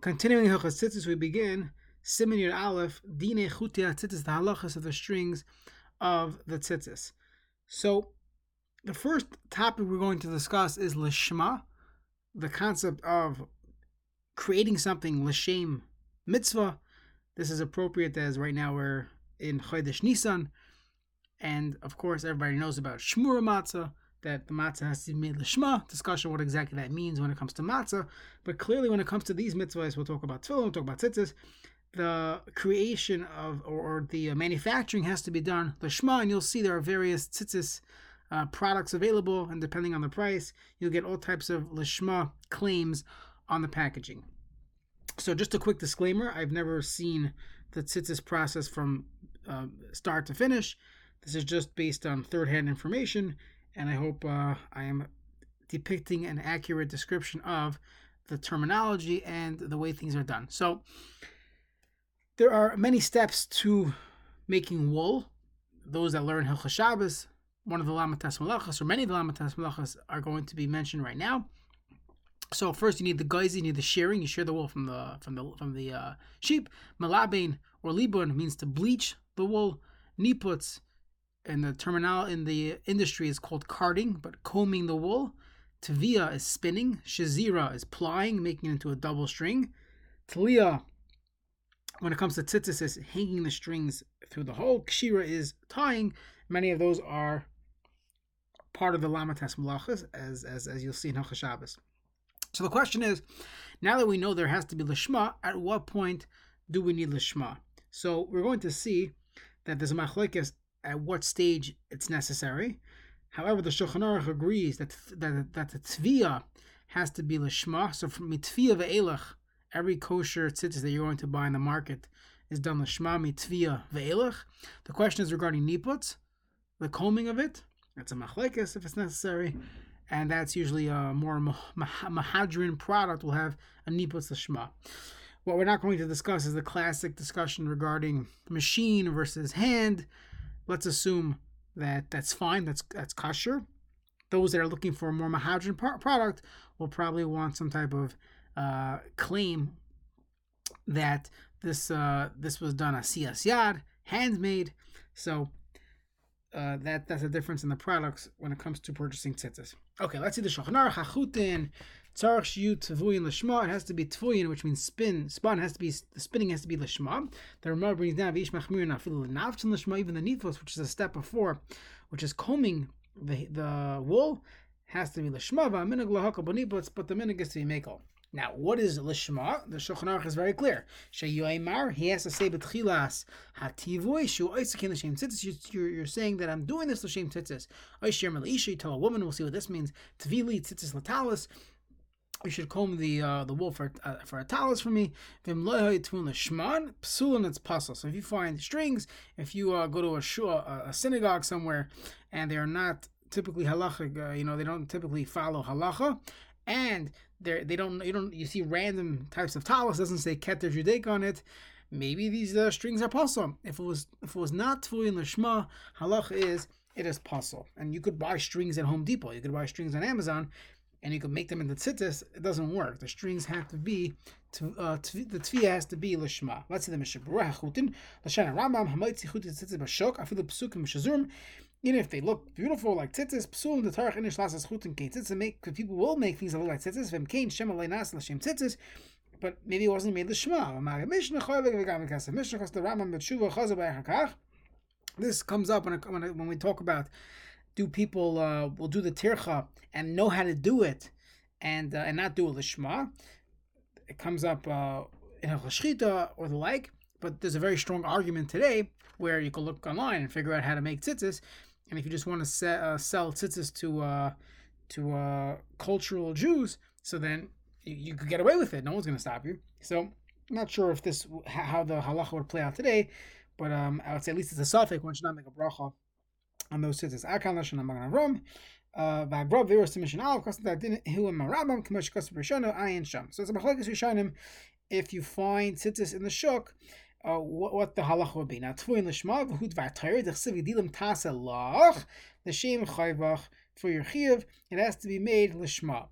Continuing Hilchas we begin Siman Yud Aleph, Dine Chutia Tzitzis, the halachas of the strings of the Tzitzis. So, the first topic we're going to discuss is Lishma, the concept of creating something Lishem Mitzvah. This is appropriate as right now we're in Chodesh Nisan, and of course, everybody knows about Shmura Matzah that the matzah has to be made lishma. Discussion what exactly that means when it comes to matzah, but clearly when it comes to these mitzvahs, we'll talk about tefillin, we'll talk about tzitzis. The creation of or, or the uh, manufacturing has to be done lishma, and you'll see there are various tzitzis uh, products available, and depending on the price, you'll get all types of lishma claims on the packaging. So just a quick disclaimer: I've never seen the tzitzis process from uh, start to finish. This is just based on third-hand information and I hope uh, I am depicting an accurate description of the terminology and the way things are done. So, there are many steps to making wool. Those that learn Hilchas Shabbos, one of the Lamatas Malachas, or many of the Lamatas Malachas, are going to be mentioned right now. So first, you need the guys, you need the shearing. You shear the wool from the from the from the uh, sheep. Malabain or libun means to bleach the wool. Niputs and the terminal in the industry is called carding, but combing the wool. Tvia is spinning. Shazira is plying, making it into a double string. Talia, when it comes to tzitzis, is hanging the strings through the hole. Kshira is tying. Many of those are part of the lamatas malachas, as, as, as you'll see in Hilchas So the question is, now that we know there has to be lishma, at what point do we need lishma? So we're going to see that there's a machlekes at what stage it's necessary. However, the Shulchan Aruch agrees that that, that the tvia has to be lishma. So from mitvia ve'elach, every kosher tzitzis that you're going to buy in the market is done lishma mitvia ve'elach. The question is regarding niputs, the combing of it. That's a machlekes if it's necessary, and that's usually a more mahadrin product will have a niputs lishma. What we're not going to discuss is the classic discussion regarding machine versus hand let's assume that that's fine. That's that's kosher. Those that are looking for a more mahadran product will probably want some type of uh, claim that this uh, this was done a asiyas yad, handmade. So uh, that that's a difference in the products when it comes to purchasing tzitzis. Okay, let's see the Shulchan Aruch Hachutin Tzarech tvuyin lishma. It has to be tvuyin, which means spin. Spun has to be the spinning has to be lishma. The Ramah brings down vish machmir nafilu nafchin lishma. Even the nifos, which is a step before, which is combing the the wool, has to be lishma. Va'minig lahaka bonipots, but the minig is to be. Now, what is lishma? The Shulchan Aruch is very clear. Sheyuaymar, he has to say betchilas hativoy shu oisakin l'shem tzitzis. You're, you're saying that I'm doing this l'shem tzitzis. Oishir melisha. You tell a woman. We'll see what this means. Tvili tzitzis latalis you should comb the uh, the wool for uh, for a talus for me. psulin it's puzzle. So if you find strings, if you uh, go to a shua, a synagogue somewhere, and they are not typically halachic, uh, you know, they don't typically follow halacha, and they they don't you don't you see random types of talus doesn't say keter judek on it. Maybe these uh, strings are puzzle. If it was if it was not tfuyin lishma, halacha is it is puzzle, and you could buy strings at Home Depot. You could buy strings on Amazon and you can make them into tzitzis, it doesn't work. The strings have to be, uh, the tviya has to be lishma. Let's see the Mishnah Berurah Chutin, Lashana Rambam, Hamaitzi Chutin Tzitzis Bashok, Afilu Psukim Mishazurim. Even if they look beautiful like tzitzis, psul the tarach inish lasas chutin kein tzitzis, make people will make things that look like tzitzis. Vem kein shem alei nas tzitzis, but maybe it wasn't made the shema. Mishnah choyvek v'gam v'kasa. Mishnah chos the Rambam b'tshuva chazav b'achakach. This comes up when, when, when we talk about do people uh, will do the tircha and know how to do it and uh, and not do a lishma. It comes up uh, in a chashchita or the like, but there's a very strong argument today where you can look online and figure out how to make tzitzis. And if you just want to se- uh, sell tzitzis to uh, to uh, cultural Jews, so then you, you could get away with it. No one's going to stop you. So I'm not sure if this how the halacha would play out today, but um, I would say at least it's a suffix. One should not make a bracha on those tzitzis. Akan lashon amagan avrom. V'agrob virus to mission al kosta din hu im rabam k'mosh kosta b'rishono ayin sham. So it's a machlekes rishonim. If you find tzitzis in the shuk, uh, what, what the halach would be. Now, tfuin l'shma v'hud v'atayr d'chsiv dilim tasa lach l'shem chayvach for your chiyuv. It has to be made l'shma.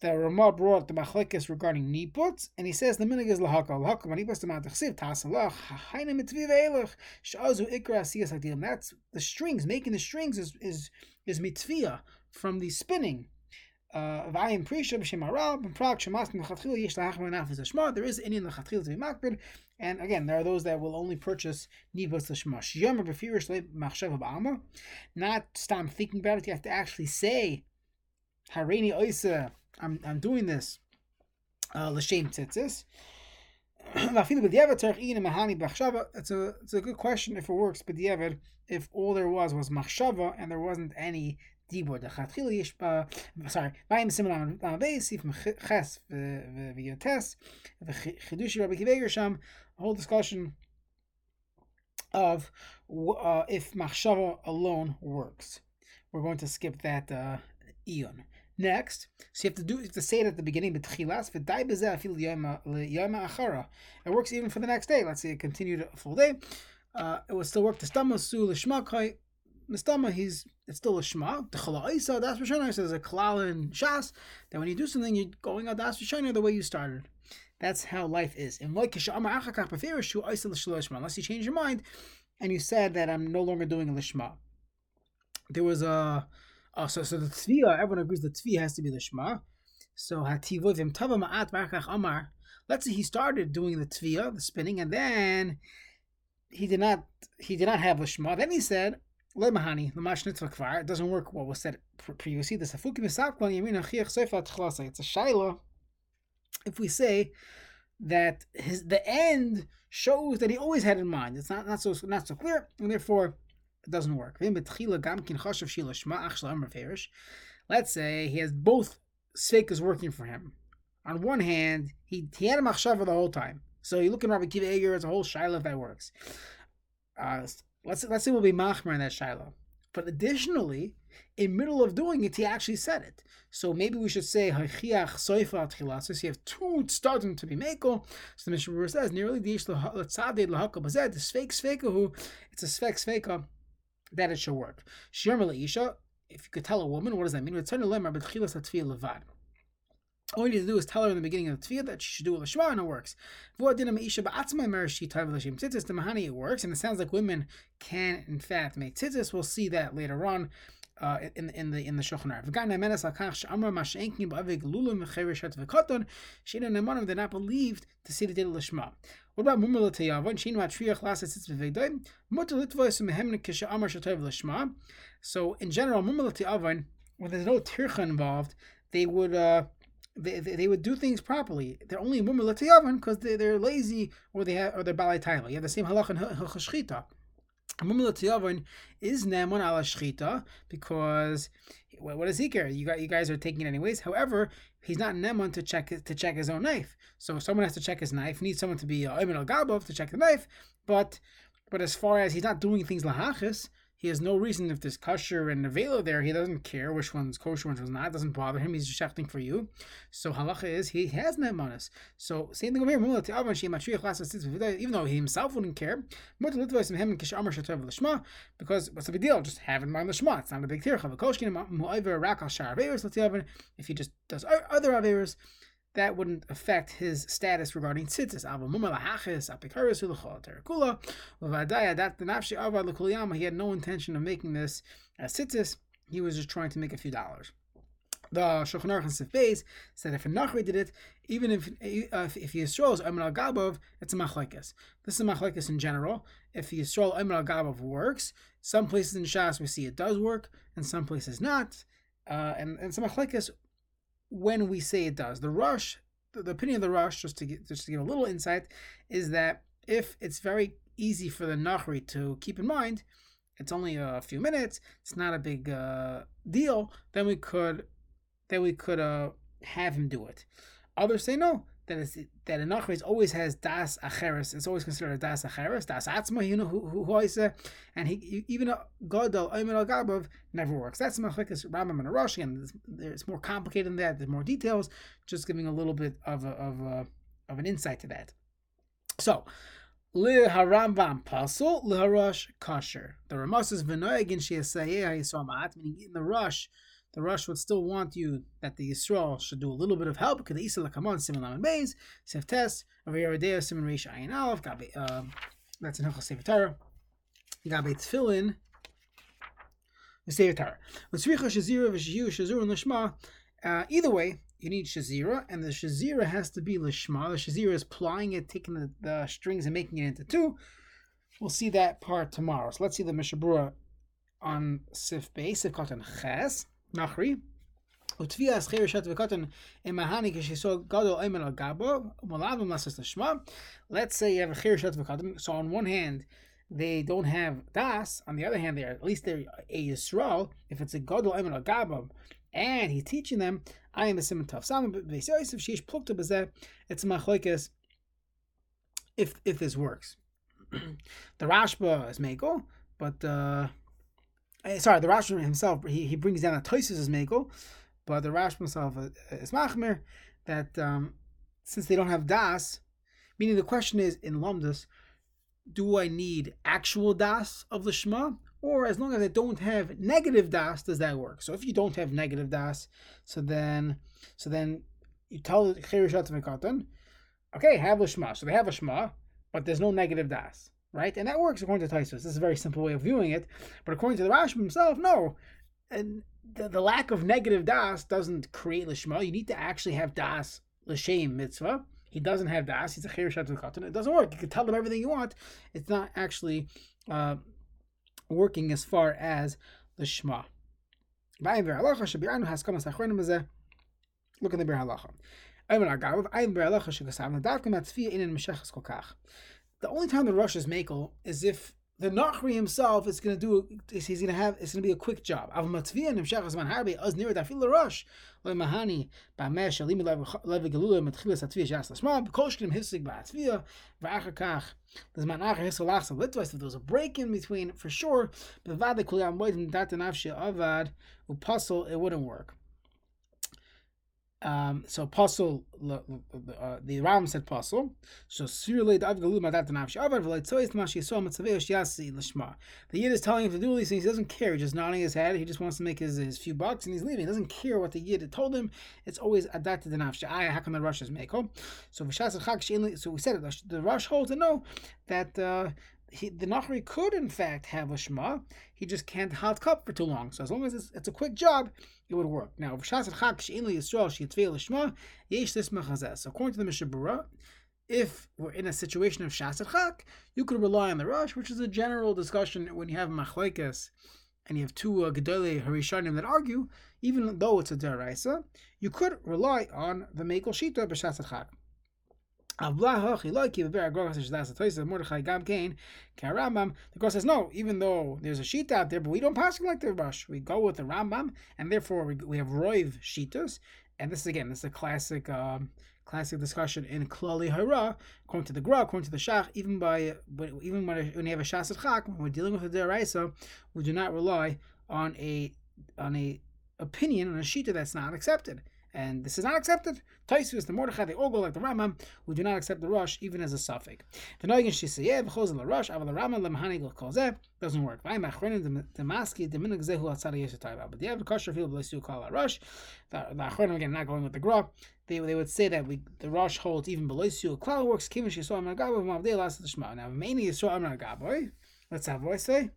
The Ramah brought the machlekes regarding niput, and he says the minig is lahaka. Lahaka manipus demad chsiv tasalach haina mitviv elach shazu ikra siyas adim. That's the strings. Making the strings is is is mitzvia from the spinning. Uh, Vayim prisha b'shem aral b'prag shemas m'chatchil yesh lahach menafis ashma. There is any lechatchil to be makbid, and again there are those that will only purchase nibus l'shma. Shiyomer b'firish machshav ba'alma. Not stop thinking about it. You have to actually say hareini oisa. I'm I'm doing this uh, l'shem tzitzis. It's a it's a good question if it works, but the if all there was was machshava and there wasn't any dibur. The chatchila yesh sorry vayim siman beis sif ches v'yotes v'chidushi Rabbi Kiva Eger sham whole discussion of uh, if machshava alone works. We're going to skip that uh, eon. Next, so you have to do have to say it at the beginning, but achara. It works even for the next day. Let's say it continued a full day. Uh, it will still work. The stama su l'shmakai. Mistama, he's it's still a. The chala isa das v'shana says a klal in shas that when you do something, you're going out das v'shana the way you started. That's how life is. Unless you change your mind and you said that I'm no longer doing a lishma. There was a Oh, so so the tzviya, uh, everyone agrees the tzviya has to be the shema. So hativovim tava ma'at barakach amar. Let's say he started doing the tzviya, uh, the spinning, and then he did not he did not have the shema. Then he said le mahani lamash kvar. It doesn't work what was said previously. The safukim misakwan yamin achiach seifat chlasa. It's a shaila. If we say that his the end shows that he always had in mind, it's not not so not so clear, and therefore it doesn't work. Let's say he has both sveikas working for him. On one hand, he, he had a machshava the whole time. So you look at Rabbi Kiva Eger, it's a whole shiloh that works. Uh, let's let's say we'll be machmer in that shiloh. But additionally, in middle of doing it, he actually said it. So maybe we should say tchilasis. You have two starting to be meko. So the Mishnah says nearly the sveikahu. It's a sveik sveika that it should work. Shirma isha, if you could tell a woman, what does that mean? Return lemar b'tchilas hatfiyah levad. All you need to do is tell her in the beginning of the tefillah that she should do a lishma and it works. It works, and it sounds like women can, in fact, make tzitzis. We'll see that later on in the in the Shulchan Aruch. V'gan nemenes al kach she'amra ma she'enkin ba'avig lulim v'chereshet v'koton she'ina nemanim they're not believed to see the day of Lishma. What about mumel teyavon she'in matriach laset tzitz v'vegdoim mutter litvos mehem kishe'amar shetov Lishma. So in general, mumel teyavon when there's no tircha involved, they would. Uh, they, they, would do things properly. They're only mumel because they, they're lazy or they have or they're balai You have the same halach in Chashchita is Neman ala Shchita because what does he care? You got you guys are taking it anyways. However, he's not Neman to check to check his own knife. So someone has to check his knife. Needs someone to be uh, Ayman al Gabov to check the knife. But but as far as he's not doing things lahachis, he has no reason if there's kosher and velo there. He doesn't care which one's kosher, which one's not. It doesn't bother him. He's just shechting for you. So halacha is he has nemanis. So same thing over here. Even though he himself wouldn't care, because what's the big deal? Just have in mind the shema. It's not a big deal. If he just does other averas, that wouldn't affect his status regarding tzitzis. He had no intention of making this as tzitzis. He was just trying to make a few dollars. The Shulchan Aruch and Sif said if a Nachri did it, even if if, if Yisrael is Omer al Gabov, it's a machlekes. This is a machlekes in general. If Yisrael Omer al Gabov works, some places in Shas we see it does work, and some places not. Uh, and and some machlekes when we say it does. The Rosh, the, the opinion of the Rosh, just to get, just to give a little insight, is that if it's very easy for the Nachri to keep in mind, it's only a few minutes, it's not a big uh, deal, then we could then we could uh, have him do it. Others say no, that is that an achris always has das acheres. It's always considered a das acheres, das atzma. You know who who, and he even gadol ayman al gabov never works. That's machlekes Rambam and Rashi, and it's more complicated than that. There's more details. Just giving a little bit of a, of a, of an insight to that. So. Le harambam pasul le harash kasher. The Ramas is v'noyagin she'asayeh hayisomat, meaning in the Rosh the Rosh would still want you that the Yisrael should do a little bit of help because the Isa Lakamon Simon Laman Beis Sef Test Yeridea Simon Reish Ayin Aleph Gabi uh, that's in Hilchos Sefer Torah Gabi Tefillin the Sefer Torah. With Tzricha Shazira v'Shiyu Shazur and uh, either way you need Shazira and the Shazira has to be Lishma the Shazira is plying it taking the, the strings and making it into two. We'll see that part tomorrow. So let's see the Mishnah Berurah on Sif Beis Sif Katan Ches Nachri. Utvias cherishat v'katan emahani kishisol gadol emel al gabo malav masas tashma. Let's say you have a cherishat v'katan. So on one hand, they don't have das. On the other hand, they are at least they're a yisrael. If it's a gadol emel al gabo, and he's teaching them, I am a simon tafsam v'yosef sheish plukta b'zeh. It's machlekes. If if this works, the Rashba is megal, but. Uh, sorry, the Rashi himself he, he brings down a Toisus as Megel, but the Rashi himself is Machmir that um, since they don't have Das, meaning the question is in Lumdus, do I need actual Das of the Shema? Or as long as I don't have negative das, does that work? So if you don't have negative das, so then so then you tell the Cherishat Mekatan, okay, have a Shema. So they have a Shema, but there's no negative das right? And that works according to Taisus. This is a very simple way of viewing it, but according to the Rashba himself, no. And the, the lack of negative das doesn't create lishma. You need to actually have das l'shem mitzvah. He doesn't have das. He's a cherishat katan. It doesn't work. You can tell them everything you want. It's not actually uh, working as far as the. Look in the Biur Halacha. The only time the Rosh is makel is if the Nachri himself is going to do. He's going to have. It's going to be a quick job. Av matzvia nimshachas man harbi az nir dafil rush lo mahani ba'mesh alim levi gelula mitchilas atzvia jas lashma b'kolshkim hisig ba'atzvia v'achar kach there's man achar hisol lachsa litwas if there was a break in between for sure but vada kuliyam moedim dat nafshi avad upasul it wouldn't work. Um, so apostle uh, the Ram said apostle. So surely the Avgalu Madat Yasi Lishma. The Yid is telling him to do these things. He doesn't care. He's just nodding his head. He just wants to make his, his few bucks and he's leaving. He doesn't care what the Yid told him. It's always Adat the Nafshi. I how come the Rosh is Meko? So So we said it. The Rosh holds to know that. Uh, he, the Nachri could in fact have a Shema. He just can't halt cup for too long. So as long as it's, it's a quick job, it would work. Now, so according to the Mishnah Berurah, if we're in a situation of Shas Chak, you could rely on the Rosh, which is a general discussion when you have Machlekes and you have two uh, Gedele Harishanim that argue, even though it's a Deraisa, you could rely on the Mekel Shita B'Shas Chak. The Gemara says no, even though there's a sheet out there, but we don't pass like the Rosh. We go with the Rambam, and therefore we, we have Roiv Shitas. And this is again, this is a classic um, classic discussion in Klali Hara, according to the Gra, according to the Shach, even by even when, when you have a Shas Chak, when we're dealing with a Deraisa, we do not rely on a on a opinion on a shita that's not accepted and this is not accepted. Taisus, the Mordechai, they all like the Rambam. We do not accept the Rosh even as a suffix. The Noigin Shisayeh b'chol the Rosh, aval the Rambam lemahani kolzeh doesn't work. Vayim achronim the maski the minig zehu atzad yeshatayva. But the Avd kosher feel bless you call a rush. The achronim again not going with the gra. They, they would say that we the Rosh holds even below you. Klal works kivish yisrael amnagaboy mavdei last the shema. Now many yisrael amnagaboy. Let's have voice say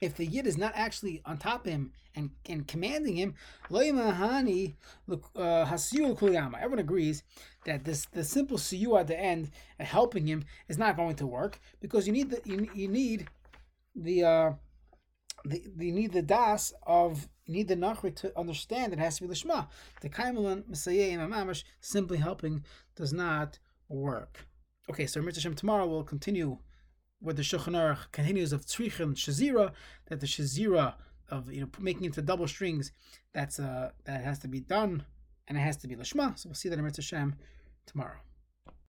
if the yid is not actually on top of him and, and commanding him, uh, everyone agrees that this the simple siyu at the end, uh, helping him, is not going to work because you need the you, you need the uh, the you need the das of you need the nachri to understand it has to be the shema. The kaimalan misayeh mamash simply helping does not work. Okay, so Mitzvah tomorrow we'll continue where the Shulchan Aruch continues of Tzrichim Shazira, that the Shazira of you know making into double strings, that's uh that has to be done and it has to be Lashma. So we'll see that in Mitzvah tomorrow.